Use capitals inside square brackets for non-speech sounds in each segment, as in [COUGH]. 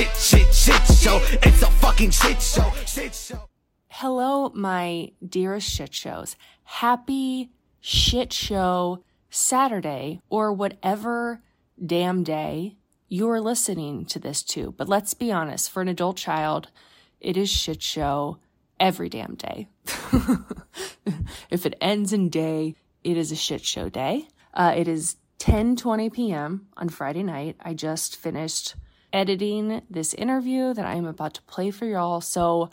shit, shit, shit show. It's a fucking shit show, shit show. Hello, my dearest shit shows. Happy shit show Saturday or whatever damn day you're listening to this to. But let's be honest, for an adult child, it is shit show every damn day. [LAUGHS] if it ends in day, it is a shit show day. Uh, it is 10:20 p.m. on Friday night. I just finished editing this interview that I'm about to play for y'all. So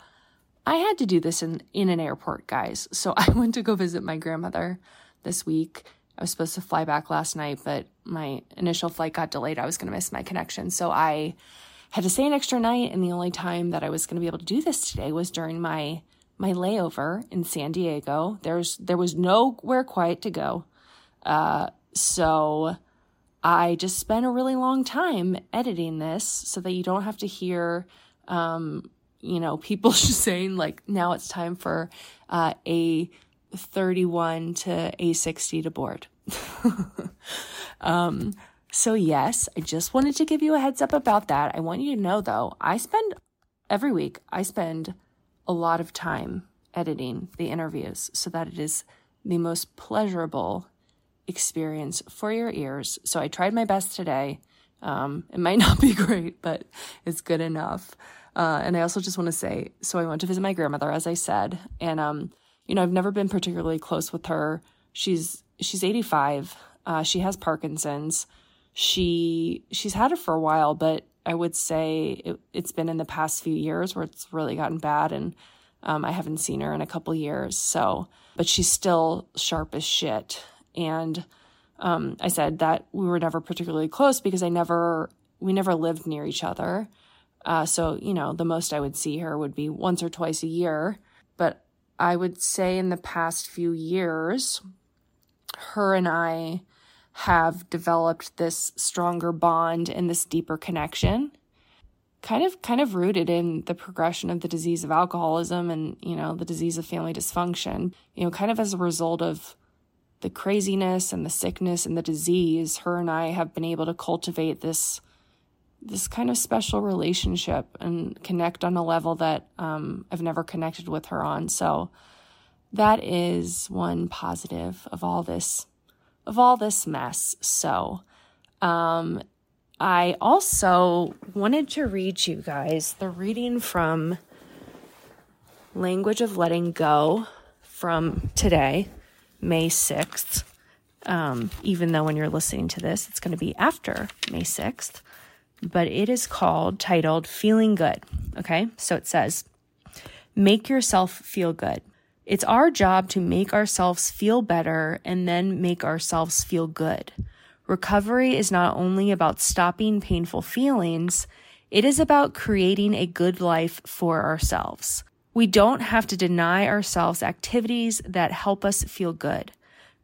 I had to do this in in an airport, guys. [LAUGHS] So I went to go visit my grandmother this week. I was supposed to fly back last night, but my initial flight got delayed. I was going to miss my connection. So I had to stay an extra night and the only time that I was going to be able to do this today was during my my layover in San Diego. There's there was nowhere quiet to go. Uh, so I just spent a really long time editing this so that you don't have to hear um, you know, people [LAUGHS] just saying like now it's time for uh, a 31 to A60 to board. [LAUGHS] um, so yes, I just wanted to give you a heads up about that. I want you to know though, I spend every week, I spend a lot of time editing the interviews so that it is the most pleasurable experience for your ears. So I tried my best today. Um, it might [LAUGHS] not be great, but it's good enough. Uh, and I also just want to say, so I went to visit my grandmother, as I said, and um, you know, I've never been particularly close with her. She's she's 85. Uh, she has Parkinson's. She she's had it for a while, but I would say it, has been in the past few years where it's really gotten bad, and um, I haven't seen her in a couple years. So, but she's still sharp as shit. And um, I said that we were never particularly close because I never we never lived near each other. Uh, so you know, the most I would see her would be once or twice a year. But I would say in the past few years, her and I have developed this stronger bond and this deeper connection kind of kind of rooted in the progression of the disease of alcoholism and you know the disease of family dysfunction you know kind of as a result of the craziness and the sickness and the disease her and I have been able to cultivate this this kind of special relationship and connect on a level that um, I've never connected with her on. So that is one positive of all this of all this mess. So um, I also wanted to read you guys the reading from Language of Letting Go from today, May 6th. Um, even though when you're listening to this, it's going to be after May 6th but it is called, titled Feeling Good. Okay, so it says, Make yourself feel good. It's our job to make ourselves feel better and then make ourselves feel good. Recovery is not only about stopping painful feelings, it is about creating a good life for ourselves. We don't have to deny ourselves activities that help us feel good.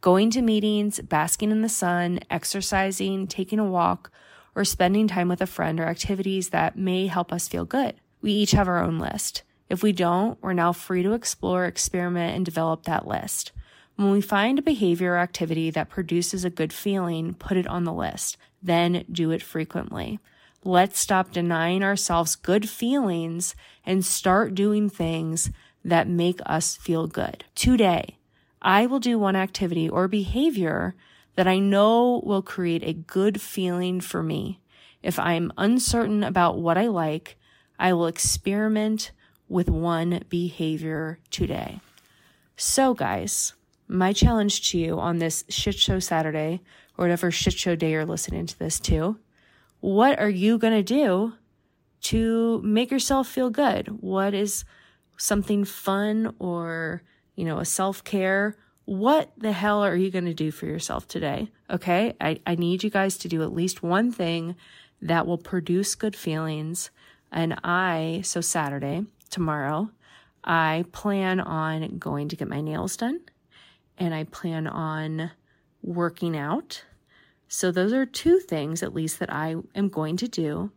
Going to meetings, basking in the sun, exercising, taking a walk, or spending time with a friend are activities that may help us feel good. We each have our own list. If we don't, we're now free to explore, experiment, and develop that list. When we find a behavior or activity that produces a good feeling, put it on the list. Then do it frequently. Let's stop denying ourselves good feelings and start doing things that make us feel good. Today, I will do one activity or behavior that I know will create a good feeling for me. If I'm uncertain about what I like, I will experiment with one behavior today. So, guys, my challenge to you on this shit show Saturday, or whatever shit show day you're listening to this to, what are you going to do to make yourself feel good? What is something fun or, you know, a self care what the hell are you going to do for yourself today? Okay. I, I need you guys to do at least one thing that will produce good feelings. And I, so Saturday, tomorrow, I plan on going to get my nails done and I plan on working out. So those are two things, at least, that I am going to do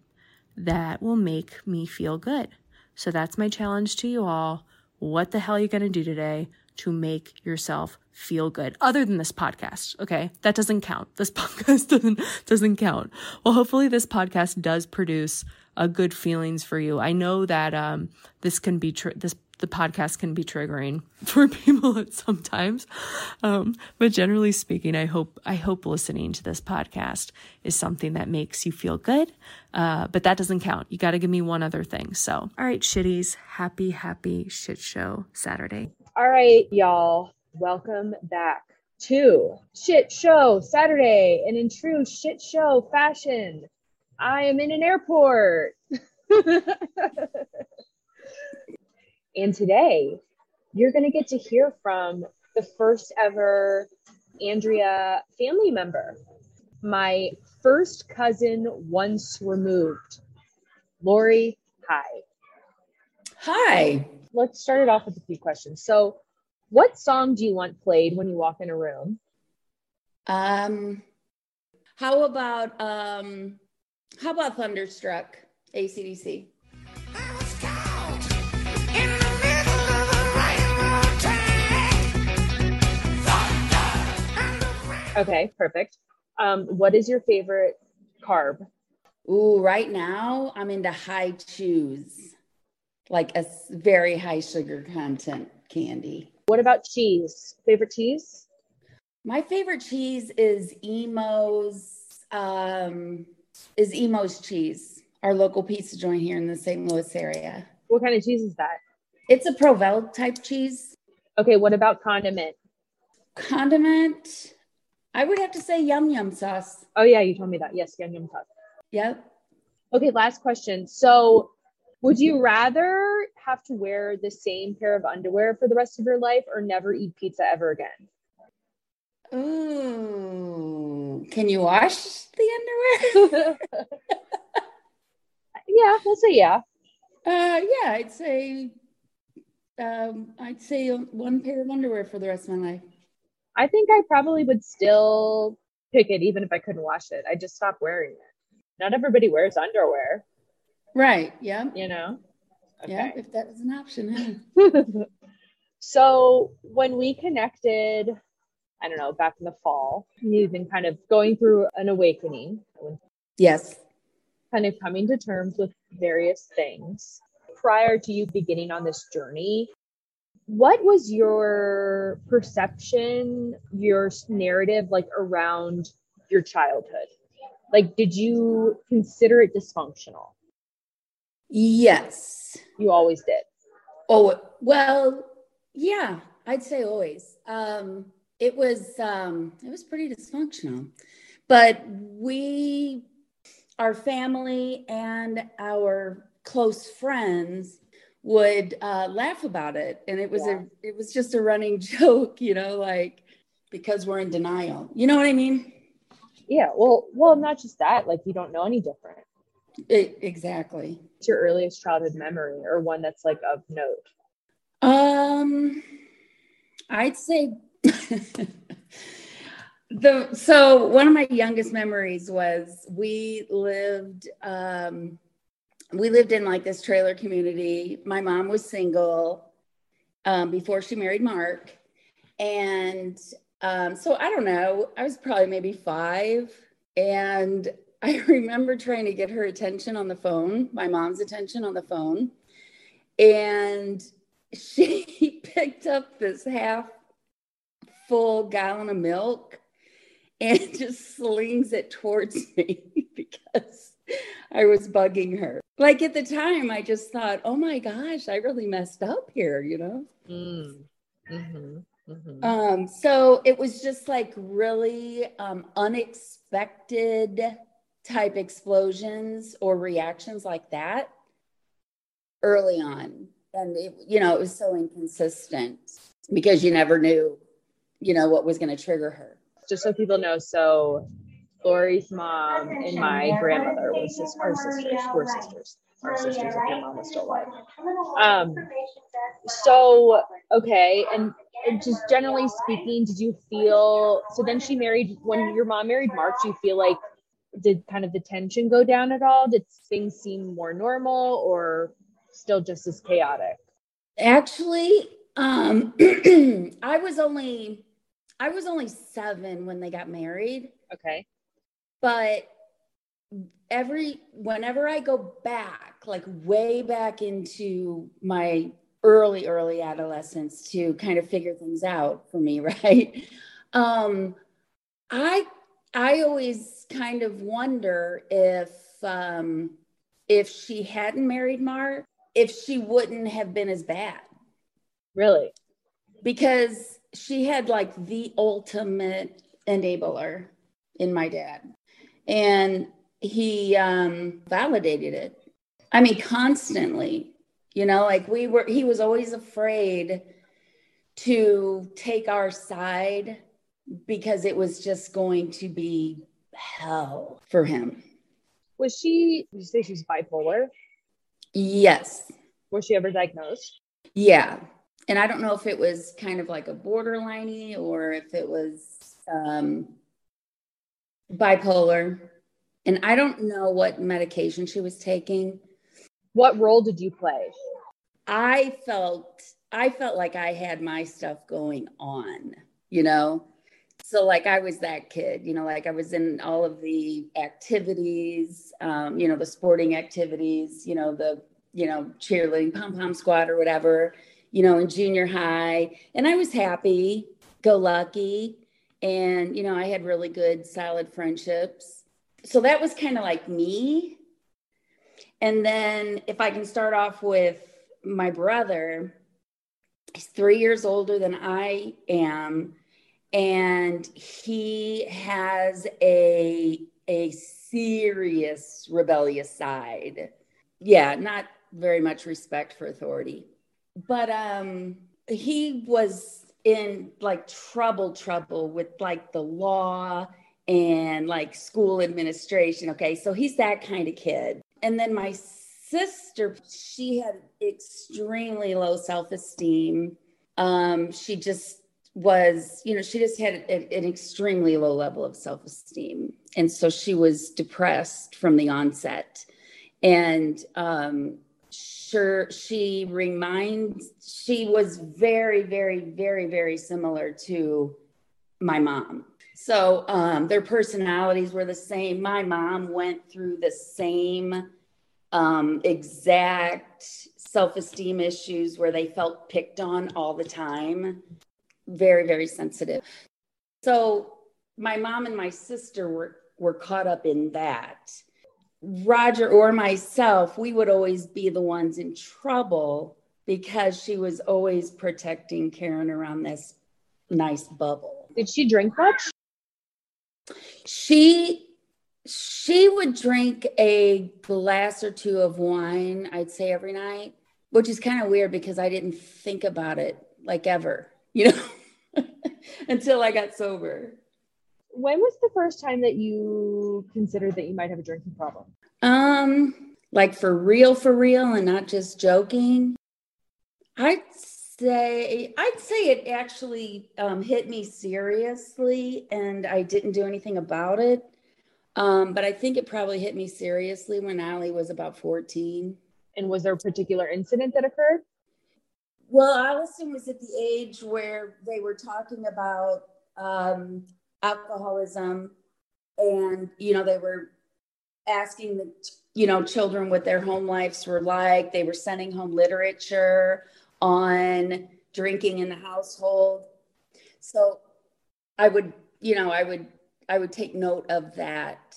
that will make me feel good. So that's my challenge to you all. what the hell are you going to do today to make yourself feel good other than this podcast okay that doesn't count this [LAUGHS] podcast doesn't doesn't count well hopefully this podcast does produce a good feelings for you i know that um this can be true. this the podcast can be triggering [LAUGHS] for people at sometimes. Um, but generally speaking, I hope I hope listening to this podcast is something that makes you feel good. Uh, but that doesn't count. You got to give me one other thing. So, all right, shitties, happy happy shit show Saturday. All right, y'all, welcome back to Shit Show Saturday, and in true shit show fashion, I am in an airport. [LAUGHS] And today, you're going to get to hear from the first ever Andrea family member, my first cousin once removed. Laurie, hi. Hi. Let's start it off with a few questions. So, what song do you want played when you walk in a room? Um, how about um, how about Thunderstruck, AC/DC? Okay, perfect. Um, what is your favorite carb? Ooh, right now I'm into Hi-Chews, like a very high sugar content candy. What about cheese? Favorite cheese? My favorite cheese is Imo's. Um, is Imo's cheese, our local pizza joint here in the St. Louis area. What kind of cheese is that? It's a Provel type cheese. Okay, what about condiment? Condiment, I would have to say yum yum sauce. Oh yeah, you told me that. Yes, yum yum sauce. Yep. Okay, last question. So, would you rather have to wear the same pair of underwear for the rest of your life or never eat pizza ever again? Ooh, can you wash the underwear? [LAUGHS] yeah, we'll say yeah. Uh, yeah, I'd say, um, I'd say one pair of underwear for the rest of my life. I think I probably would still pick it even if I couldn't wash it. I just stop wearing it. Not everybody wears underwear, Right. Yeah. you know? Yeah. If that was an option. [LAUGHS] So when we connected, I don't know, back in the fall, you've been kind of going through an awakening, Yes. kind of coming to terms with various things. Prior to you beginning on this journey, what was your perception, your narrative like around your childhood? Like, did you consider it dysfunctional? Yes. You always did. Oh, well, yeah, I'd say always. Um, it was um, it was pretty dysfunctional, but we, our family and our close friends would uh, laugh about it, and it was Yeah. a it was just a running [LAUGHS] joke, you know, like because we're in denial. You know what I mean? Yeah. Well, well, not just that. Like, you don't know any different. It, exactly. What's your earliest childhood memory, or one that's like of note? Um, I'd say [LAUGHS] the so one of my youngest memories was we lived um we lived in like this trailer community. My mom was single um before she married Mark. And um so I don't know, I was probably maybe 5 and [LAUGHS] I remember trying to get her attention on the phone, my mom's attention on the phone. And she [LAUGHS] picked up this half full gallon of milk and [LAUGHS] just slings it towards me because I was bugging her. Like at the time, I just thought, oh my gosh, I really messed up here, you know? Mm. Mm-hmm. Mm-hmm. Um, so it was just like really um, unexpected type explosions or reactions like that early on. And, it, you know, it was so inconsistent because you never knew, you know, what was going to trigger her. Just so people know, so Laurie's mom and my grandmother was just our sisters. We're sisters. Our sisters if your mom was still alive. Um, so okay, and, and just generally speaking, did you feel so then she married when your mom married Mark, do you feel like did kind of the tension go down at all? Did things seem more normal or still just as chaotic? Actually, um, [CLEARS THROAT] I was only I was only seven when they got married. Okay. But every whenever I go back, like way back into my early, early adolescence to kind of figure things out for me, [LAUGHS] right? Um, I I always kind of wonder if um, if she hadn't married Mark, if she wouldn't have been as bad. Really? Because she had like the ultimate enabler in my dad. And he um, validated it. I mean, constantly, you know, like we were, he was always afraid to take our side because it was just going to be hell for him. Was she, did you say she's bipolar? Yes. Was she ever diagnosed? Yeah. And I don't know if it was kind of like a borderliney or if it was um, bipolar. And I don't know what medication she was taking. What role did you play? I felt I felt like I had my stuff going on, you know. So like I was that kid, you know, like I was in all of the activities, um, you know, the sporting activities, you know, the you know cheerleading, pom pom squad or whatever, you know, in junior high, and I was happy, go lucky, and you know, I had really good, solid friendships. So that was kind of like me. And then if I can start off with my brother, he's three years older than I am, and he has a a serious rebellious side. Yeah, not very much respect for authority. But um he was in like trouble trouble with like the law and like school administration. Okay, so he's that kind of kid. And then my sister, she had extremely low self esteem. Um, she just was, you know, she just had a, an extremely low level of self esteem. And so she was depressed from the onset. And um, sure, she reminds, she was very, very, very, very similar to my mom. So um, their personalities were the same. My mom went through the same um, exact self esteem issues where they felt picked on all the time. Very, very sensitive. So my mom and my sister were, were caught up in that. Roger or myself, we would always be the ones in trouble because she was always protecting Karen around this nice bubble. Did she drink much? She she would drink a glass or two of wine, I'd say every night, which is kind of weird because I didn't think about it like ever, you know, [LAUGHS] until I got sober. When was the first time that you considered that you might have a drinking problem? Um, like for real, for real, and not just joking. I'd say I'd say it actually um, hit me seriously, and I didn't do anything about it um, but I think it probably hit me seriously when Allie was about 14. And was there a particular incident that occurred? Well, Allison was at the age where they were talking about um, alcoholism, and you know they were asking the you know children what their home lives were like. They were sending home literature on drinking in the household. So I would, you know, I would I would take note of that.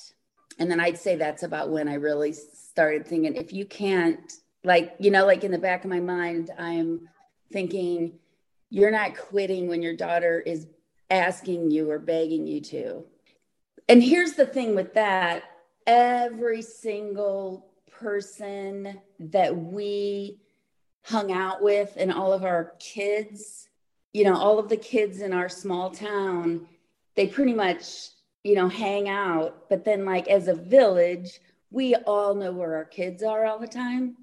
And then I'd say that's about when I really started thinking if you can't, like, you know, like in the back of my mind, I'm thinking you're not quitting when your daughter is asking you or begging you to. And here's the thing with that every single person that we hung out with and all of our kids, you know, all of the kids in our small town, they pretty much you know, hang out. But then, like, as a village, we all know where our kids are all the time.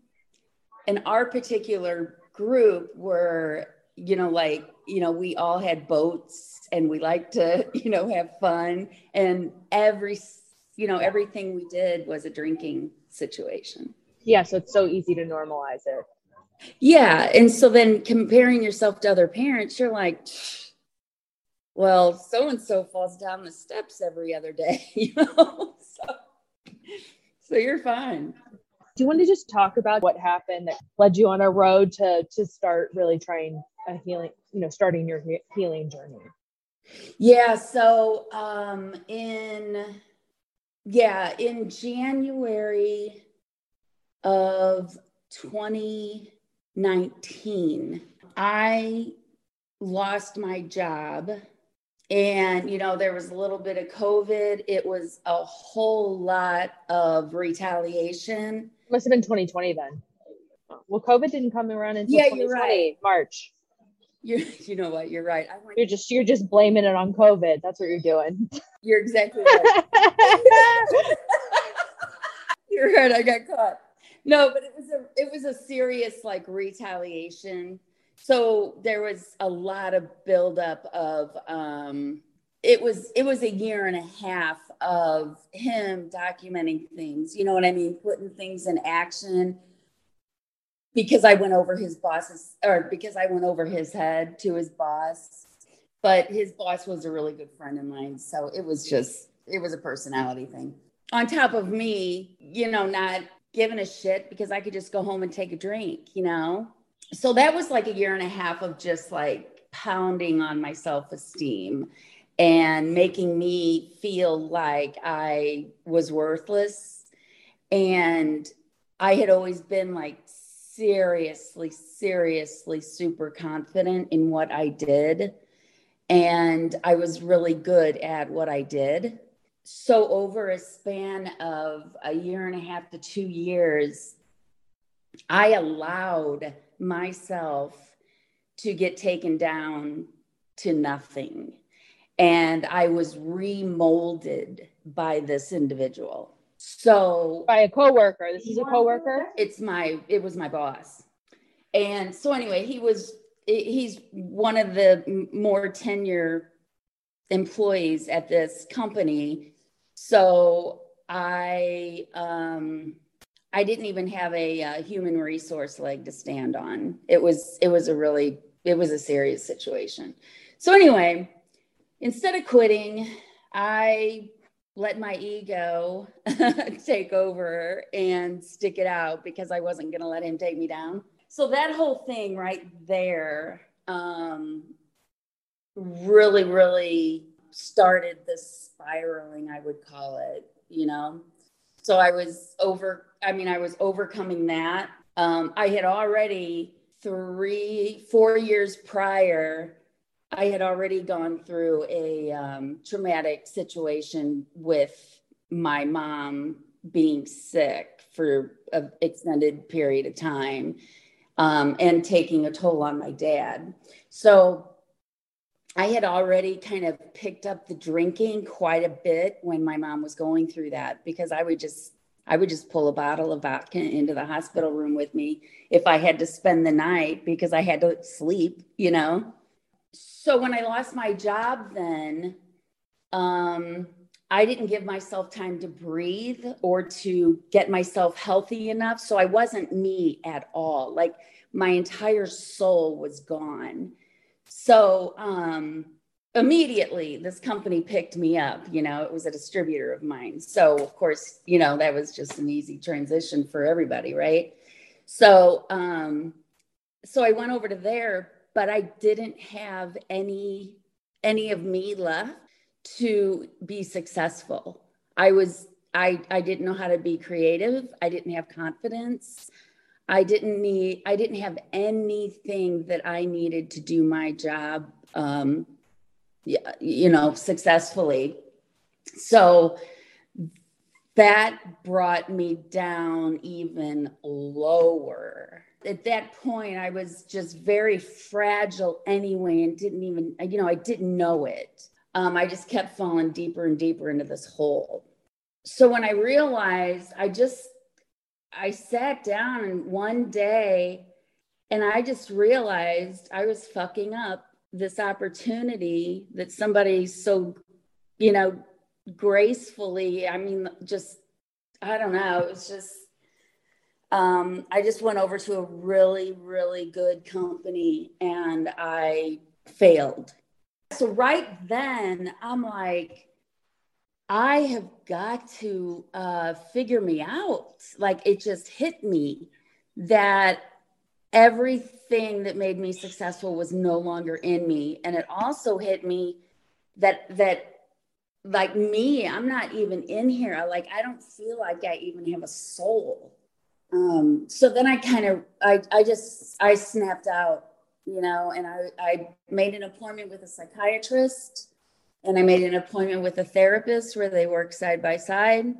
And our particular group were, you know, like, you know, we all had boats and we liked to, [LAUGHS] you know, have fun. And every, you know, everything we did was a drinking situation. Yeah. So it's so easy to normalize it. Yeah. And so then comparing yourself to other parents, you're like, well, so and so falls down the steps every other day, [LAUGHS] you know? so, so you're fine. Do you want to just talk about what happened that led you on a road to to start really trying a healing, you know, starting your he- healing journey? Yeah, so um in yeah, in January of 2019, I lost my job and you know there was a little bit of covid it was a whole lot of retaliation Must have been 2020 then. Well, COVID didn't come around until Yeah, you're 2020, March. You're [LAUGHS] you know what? You're right. You're just you're just blaming it on COVID. That's what you're doing. [LAUGHS] you're exactly right. [LAUGHS] You're right. I got caught. No but it was a it was a serious like retaliation. So there was a lot of buildup of um it was it was a year and a half of him documenting things. You know what i mean? Putting things in action because i went over his boss's or because i went over his head to his boss. But his boss was a really good friend of mine. So it was just it was a personality thing. On top of me you know not giving a shit because i could just go home and take a drink you know? So that was like a year and a half of just like pounding on my self-esteem and making me feel like i was worthless. And i had always been like seriously seriously super confident in what i did and i was really good at what i did so over a span of a year and a half to two years i allowed myself to get taken down to nothing. And I was remolded by this individual. So By a coworker. This is a coworker. it's my, it was my boss. And so anyway, he was, he's one of the more tenure employees at this company. So I, um, I didn't even have a uh, human resource leg to stand on. It was it was a really it was a serious situation. So anyway, instead of quitting, I let my ego [LAUGHS] take over and stick it out because I wasn't going to let him take me down. So that whole thing right there um, really, really started this spiraling, I would call it, you know. So I was over, I mean, I was overcoming that. Um, I had already three, four years prior, I had already gone through a um, traumatic situation with my mom being sick for an extended period of time um, and taking a toll on my dad. So I had already kind of picked up the drinking quite a bit when my mom was going through that because I would just I would just pull a bottle of vodka into the hospital room with me if I had to spend the night because I had to sleep, you know. So when I lost my job then um I didn't give myself time to breathe or to get myself healthy enough so I wasn't me at all. Like my entire soul was gone so um, immediately, this company picked me up. You know, it was a distributor of mine. So, of course, you know, that was just an easy transition for everybody, right? So, um, so I went over to there, but I didn't have any any of me left to be successful. I was I I didn't know how to be creative. I didn't have confidence. I didn't need, I didn't have anything that I needed to do my job, um, you know, successfully. So that brought me down even lower. At that point, I was just very fragile anyway and didn't even, you know, I didn't know it. Um, I just kept falling deeper and deeper into this hole. So when I realized I just, I sat down and one day and I just realized I was fucking up this opportunity that somebody so, you know, gracefully, I mean, just, I don't know, it was just, um, I just went over to a really, really good company and I failed. So right then, I'm like, I have got to uh, figure me out. Like it just hit me that everything that made me successful was no longer in me, and it also hit me that that like me, I'm not even in here. Like I don't feel like I even have a soul. Um, so then I kind of I I just I snapped out, you know, and I I made an appointment with a psychiatrist and I made an appointment with a therapist where they work side by side.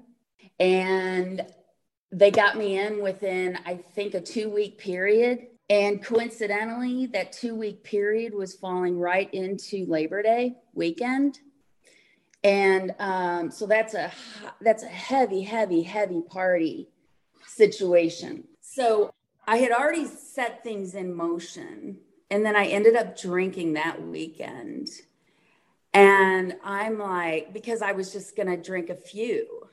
And they got me in within, I think, a two week period. And coincidentally, that two week period was falling right into Labor Day weekend. And um, so that's a that's a heavy, heavy, heavy party situation. So I had already set things in motion, and then I ended up drinking that weekend. And I'm like, because I was just going to drink a few.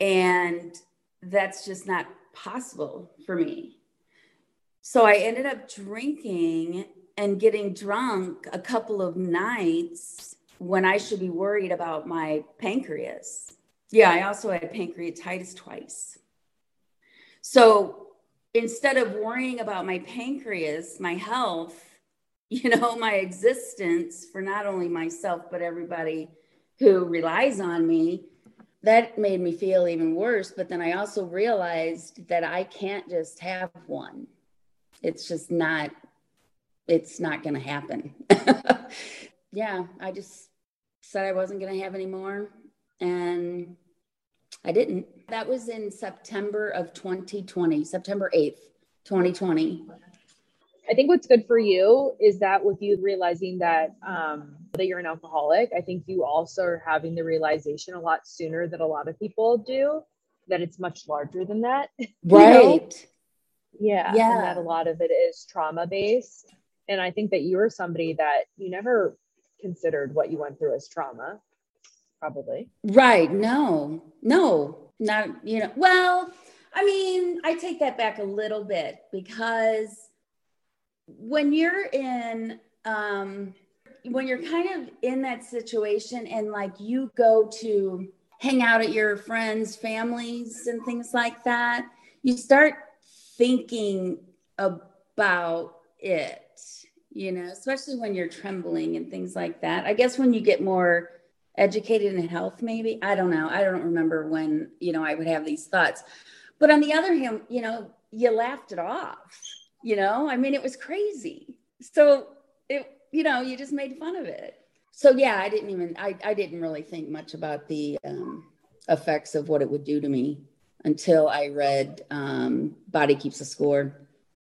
And that's just not possible for me. So I ended up drinking and getting drunk a couple of nights when I should be worried about my pancreas. Yeah, I also had pancreatitis twice. So instead of worrying about my pancreas, my health, [LAUGHS] you know, my existence for not only myself, but everybody who relies on me, that made me feel even worse. But then I also realized that I can't just have one. It's just not, it's not going to happen. [LAUGHS] yeah, I just said I wasn't going to have any more. And I didn't. That was in September of 2020, September 8th, 2020. I think what's good for you is that with you realizing that um, that you're an alcoholic, I think you also are having the realization a lot sooner than a lot of people do that it's much larger than that. [LAUGHS] Right. yeah. Yeah. And that a lot of it is trauma based. And I think that you are somebody that you never considered what you went through as trauma, probably. Right. No, no, not, you know, well, I mean, I take that back a little bit because when you're in um when you're kind of in that situation and like you go to hang out at your friends families and things like that you start thinking about it you know especially when you're trembling and things like that i guess when you get more educated in health maybe? I don't know. I don't remember when you know i would have these thoughts. But on the other hand you know you laughed it off you know? I mean it was crazy. So it you know you just made fun of it. So yeah i didn't even i, I didn't really think much about the um, effects of what it would do to me until i read um, body keeps a score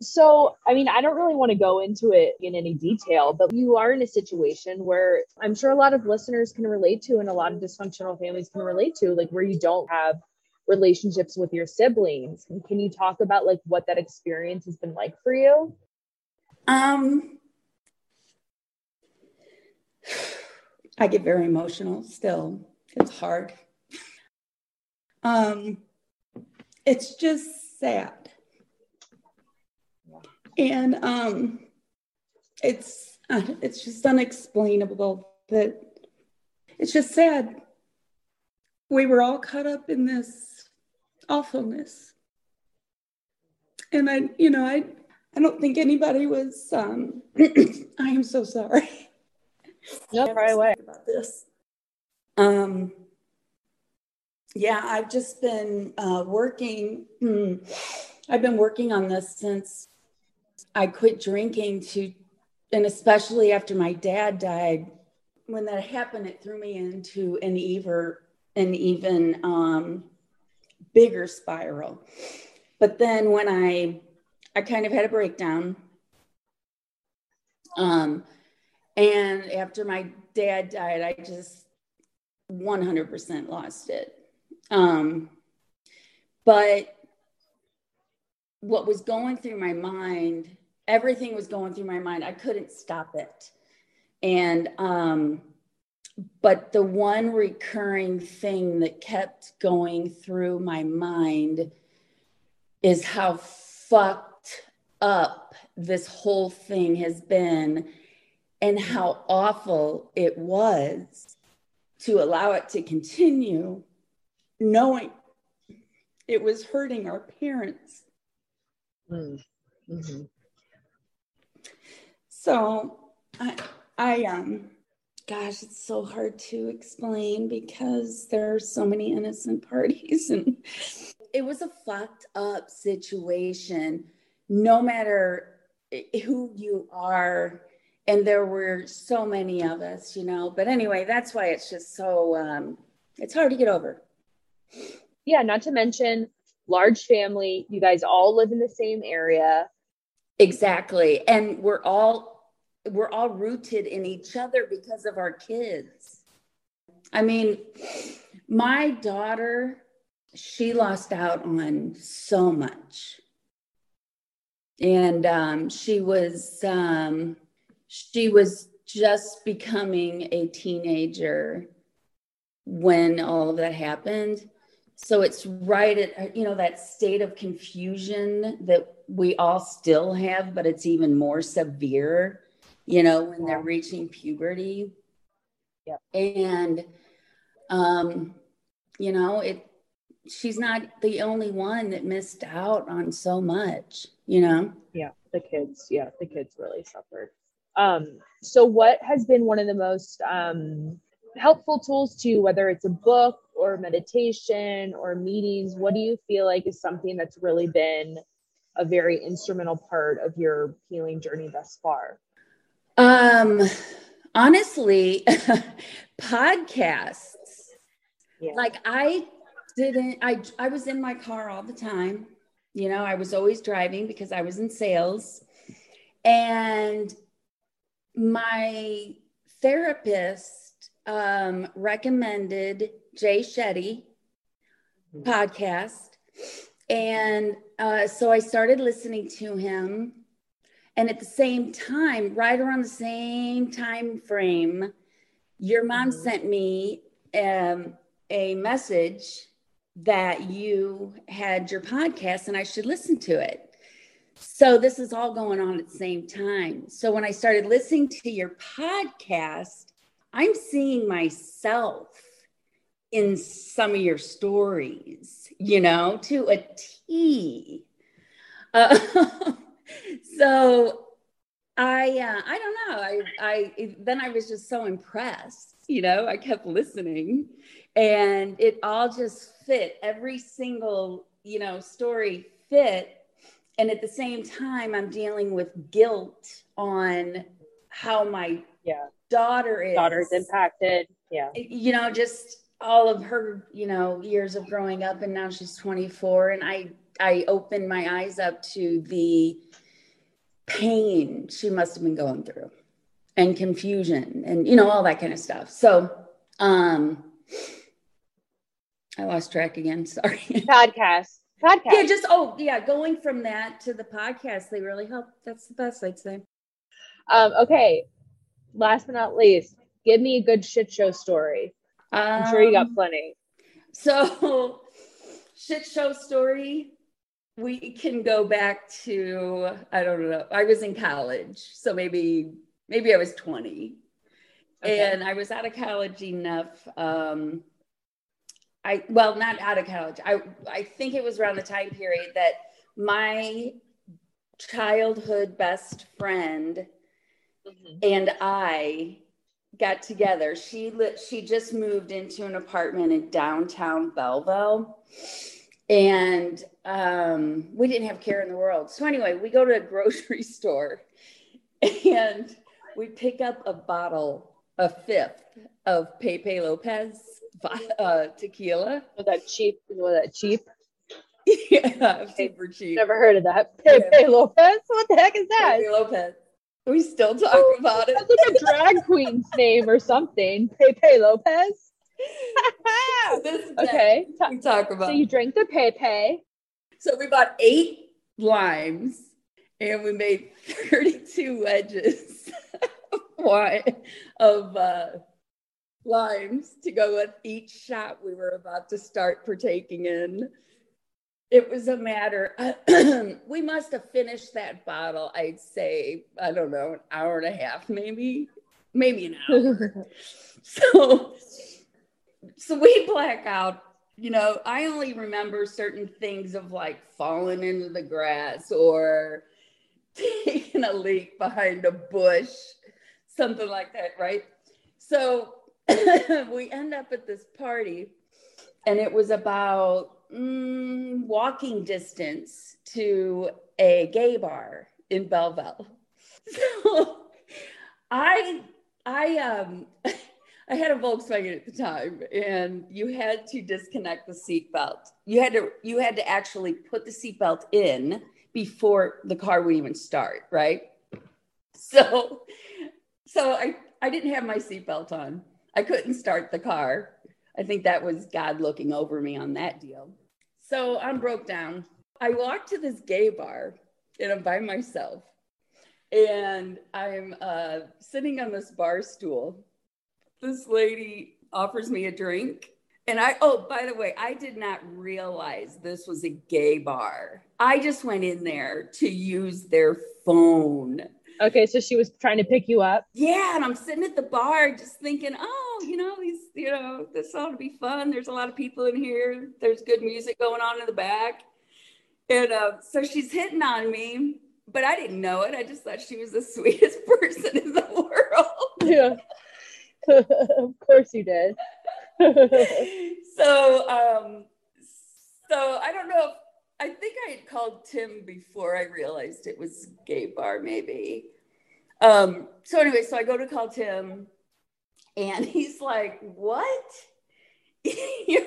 So, I mean, I don't really want to go into it in any detail, but you are in a situation where I'm sure a lot of listeners can relate to and a lot of dysfunctional families can relate to, like where you don't have relationships with your siblings. Can you talk about like what that experience has been like for you? Um I get very emotional still. It's hard. Um it's just sad and um, it's uh, it's just unexplainable that it's just sad. We were all caught up in this awfulness, and I, you know, I I don't think anybody was. Um, [CLEARS THROAT] I am so sorry. No, [LAUGHS] right away about this. Um, yeah, I've just been uh, working. Hmm, I've been working on this since I quit drinking to, and especially after my dad died, when that happened, it threw me into an even, an even um, bigger spiral. But then when I I kind of had a breakdown. Um, and after my dad died, I just 100% lost it. Um, but what was going through my mind, everything was going through my mind. I couldn't stop it. And, um, but the one recurring thing that kept going through my mind is how fucked up this whole thing has been and how awful it was to allow it to continue, knowing it was hurting our parents. Mm. Mm-hmm. So I, I, um, gosh, it's so hard to explain because there are so many innocent [LAUGHS] parties and it was a fucked up situation, no matter who you are. And there were so many of us, you know. But anyway, that's why it's just so, um, it's hard to get over. Yeah, not to mention large family. You guys all live in the same area. Exactly. And we're all we're all rooted in each other because of our kids. I mean, my daughter, she lost out on so much. And um, she was um, she was just becoming a teenager when all of that happened. So it's right at you know that state of confusion that we all still have, but it's even more severe you know, when they're reaching puberty. Yeah. And um, you know, it she's not the only one that missed out on so much, you know. Yeah, the kids, yeah, the kids really suffered. Um, so what has been one of the most um helpful tools to whether it's a book or meditation or meetings, what do you feel like is something that's really been a very instrumental part of your healing journey thus far? Um, honestly, [LAUGHS] podcasts. Yeah. Like I didn't. I I was in my car all the time. You know, I was always driving because I was in sales, and my therapist um, recommended Jay Shetty mm-hmm. podcast, and uh, so I started listening to him and at the same time right around the same time frame your mom mm-hmm. sent me um, a message that you had your podcast and i should listen to it. So this is all going on at the same time. So when i started listening to your podcast i'm seeing myself in some of your stories you know to a t. [LAUGHS] Uh, so I uh, I don't know. I I then I was just so impressed. You know, I kept listening, and it all just fit. Every single you know story fit, and at the same time, I'm dealing with guilt on how my yeah daughter is daughter's impacted. Yeah, you know, just all of her you know years of growing up, and now she's 24, and I I opened my eyes up to the pain she must have been going through and confusion and you know all that kind of stuff. So um i lost track again [LAUGHS] sorry. Podcast. Podcast. Yeah just oh yeah going from that to the podcast they really help. That's the best i'd say. Um okay. Last but not least give me a good shit show story. I'm um, sure you got um, plenty. so [LAUGHS] shit show story we can go back to i don't know i was in college so maybe maybe i was 20 okay. and i was out of college enough um i well not out of college i i think it was around the time period that my childhood best friend mm-hmm. and i got together she lit she just moved into an apartment in downtown belleville and um, we didn't have care in the world. So anyway, we go to a grocery [LAUGHS] store and we pick up a bottle, a fifth of Pepe Lopez uh, tequila. Was that cheap? Was that cheap? [LAUGHS] yeah, super cheap. Never heard of that. Pepe Lopez? What the heck is that? Pepe Lopez. We still talk Oh, about it. That's like a drag queen's name or something. Pepe Lopez. [LAUGHS] This okay. We talk about So you drank the Pepe. So we bought eight limes and we made 32 wedges [LAUGHS] of wine of uh, limes to go with each shot we were about to start partaking in. It was a matter, [CLEARS THROAT] we must have finished that bottle, I'd say, I don't know, an hour and a half, maybe, maybe an hour. [LAUGHS] so, black out you know, I only remember certain things of like falling into the grass or [LAUGHS] taking a leak behind a bush, something like that, right? So [COUGHS] we end up at this party, and it was about mm, walking distance to a gay bar in Belleville. [LAUGHS] So I, I, um, [LAUGHS] I had a Volkswagen at the time, and you had to disconnect the seatbelt. You had to you had to actually put the seatbelt in before the car would even start, right? So, so I I didn't have my seatbelt on. I couldn't start the car. I think that was God looking over me on that deal. So I'm broke down. I walk to this gay bar, and I'm by myself, and I'm uh, sitting on this bar stool this lady offers me a drink. And I, oh, by the way, I did not realize this was a gay bar. I just went in there to use their phone. Okay, so she was trying to pick you up. Yeah, and I'm sitting at the bar just thinking, oh, you know, these, you know, this ought to be fun. There's a lot of people in here. There's good music going on in the back. And uh, so she's hitting on me, but I didn't know it. I just thought she was the [LAUGHS] sweetest person in the world. Yeah. [LAUGHS] of course you did. [LAUGHS] so um so i don't know if i think i had called tim before i realized it was gay bar maybe. Um so anyway so i go to call tim and [LAUGHS] he's like what? You're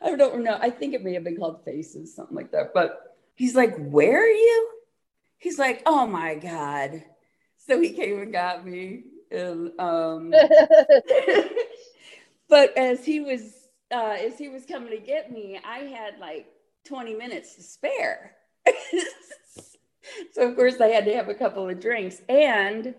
i don't know i think it may have been called faces something like that but he's like where are you? He's like oh my god. So he came and got me um [LAUGHS] [LAUGHS] but as he was uh, as he was coming to get me, I had like 20 minutes to spare. [LAUGHS] so of course I had to have a couple of drinks and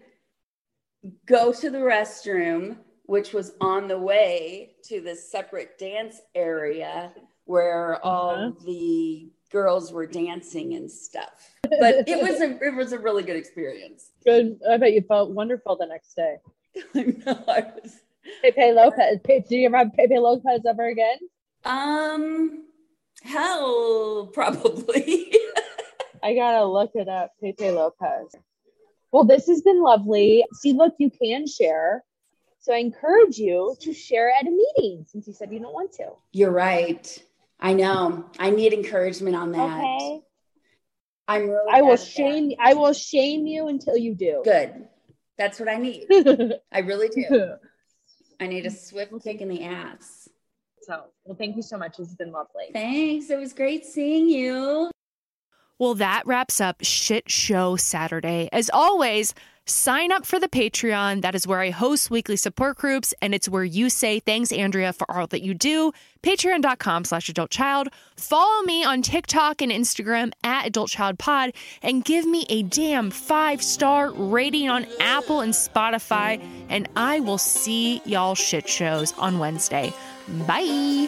go to the restroom, which was on the way to the separate dance area where all Uh-huh. the girls were dancing and stuff. But it was a it was a really good experience. [LAUGHS] Good. I bet you felt wonderful the next day. [LAUGHS] I know I was Pepe Lopez. Do you ever have Pepe Lopez ever again? Um, hell, probably. [LAUGHS] I gotta look it up. Pepe Lopez. Well, this has been lovely. See, look, you can share. So I encourage you to share at a meeting since you said you don't want to. You're right. I know. I need encouragement on that. Okay. I'm really. I will bad at that. shame I will shame you until you do. Good. That's what I need. [LAUGHS] I really do. [LAUGHS] I need a swift kick in the ass. So, well, thank you so much. It's been lovely. Thanks. It was great seeing you. Well, that wraps up Shit Show Saturday. As always, sign up for the Patreon. That is where I host weekly support groups, and it's where you say thanks, Andrea, for all that you do. Patreon.com slash adult child. Follow me on TikTok and Instagram at Adult Child Pod and give me a damn five star rating on Apple and Spotify. And I will see y'all shit shows on Wednesday. Bye.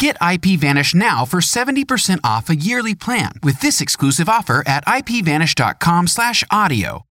Get IPVanish now for 70% off a yearly plan with this exclusive offer at ipvanish.com/audio.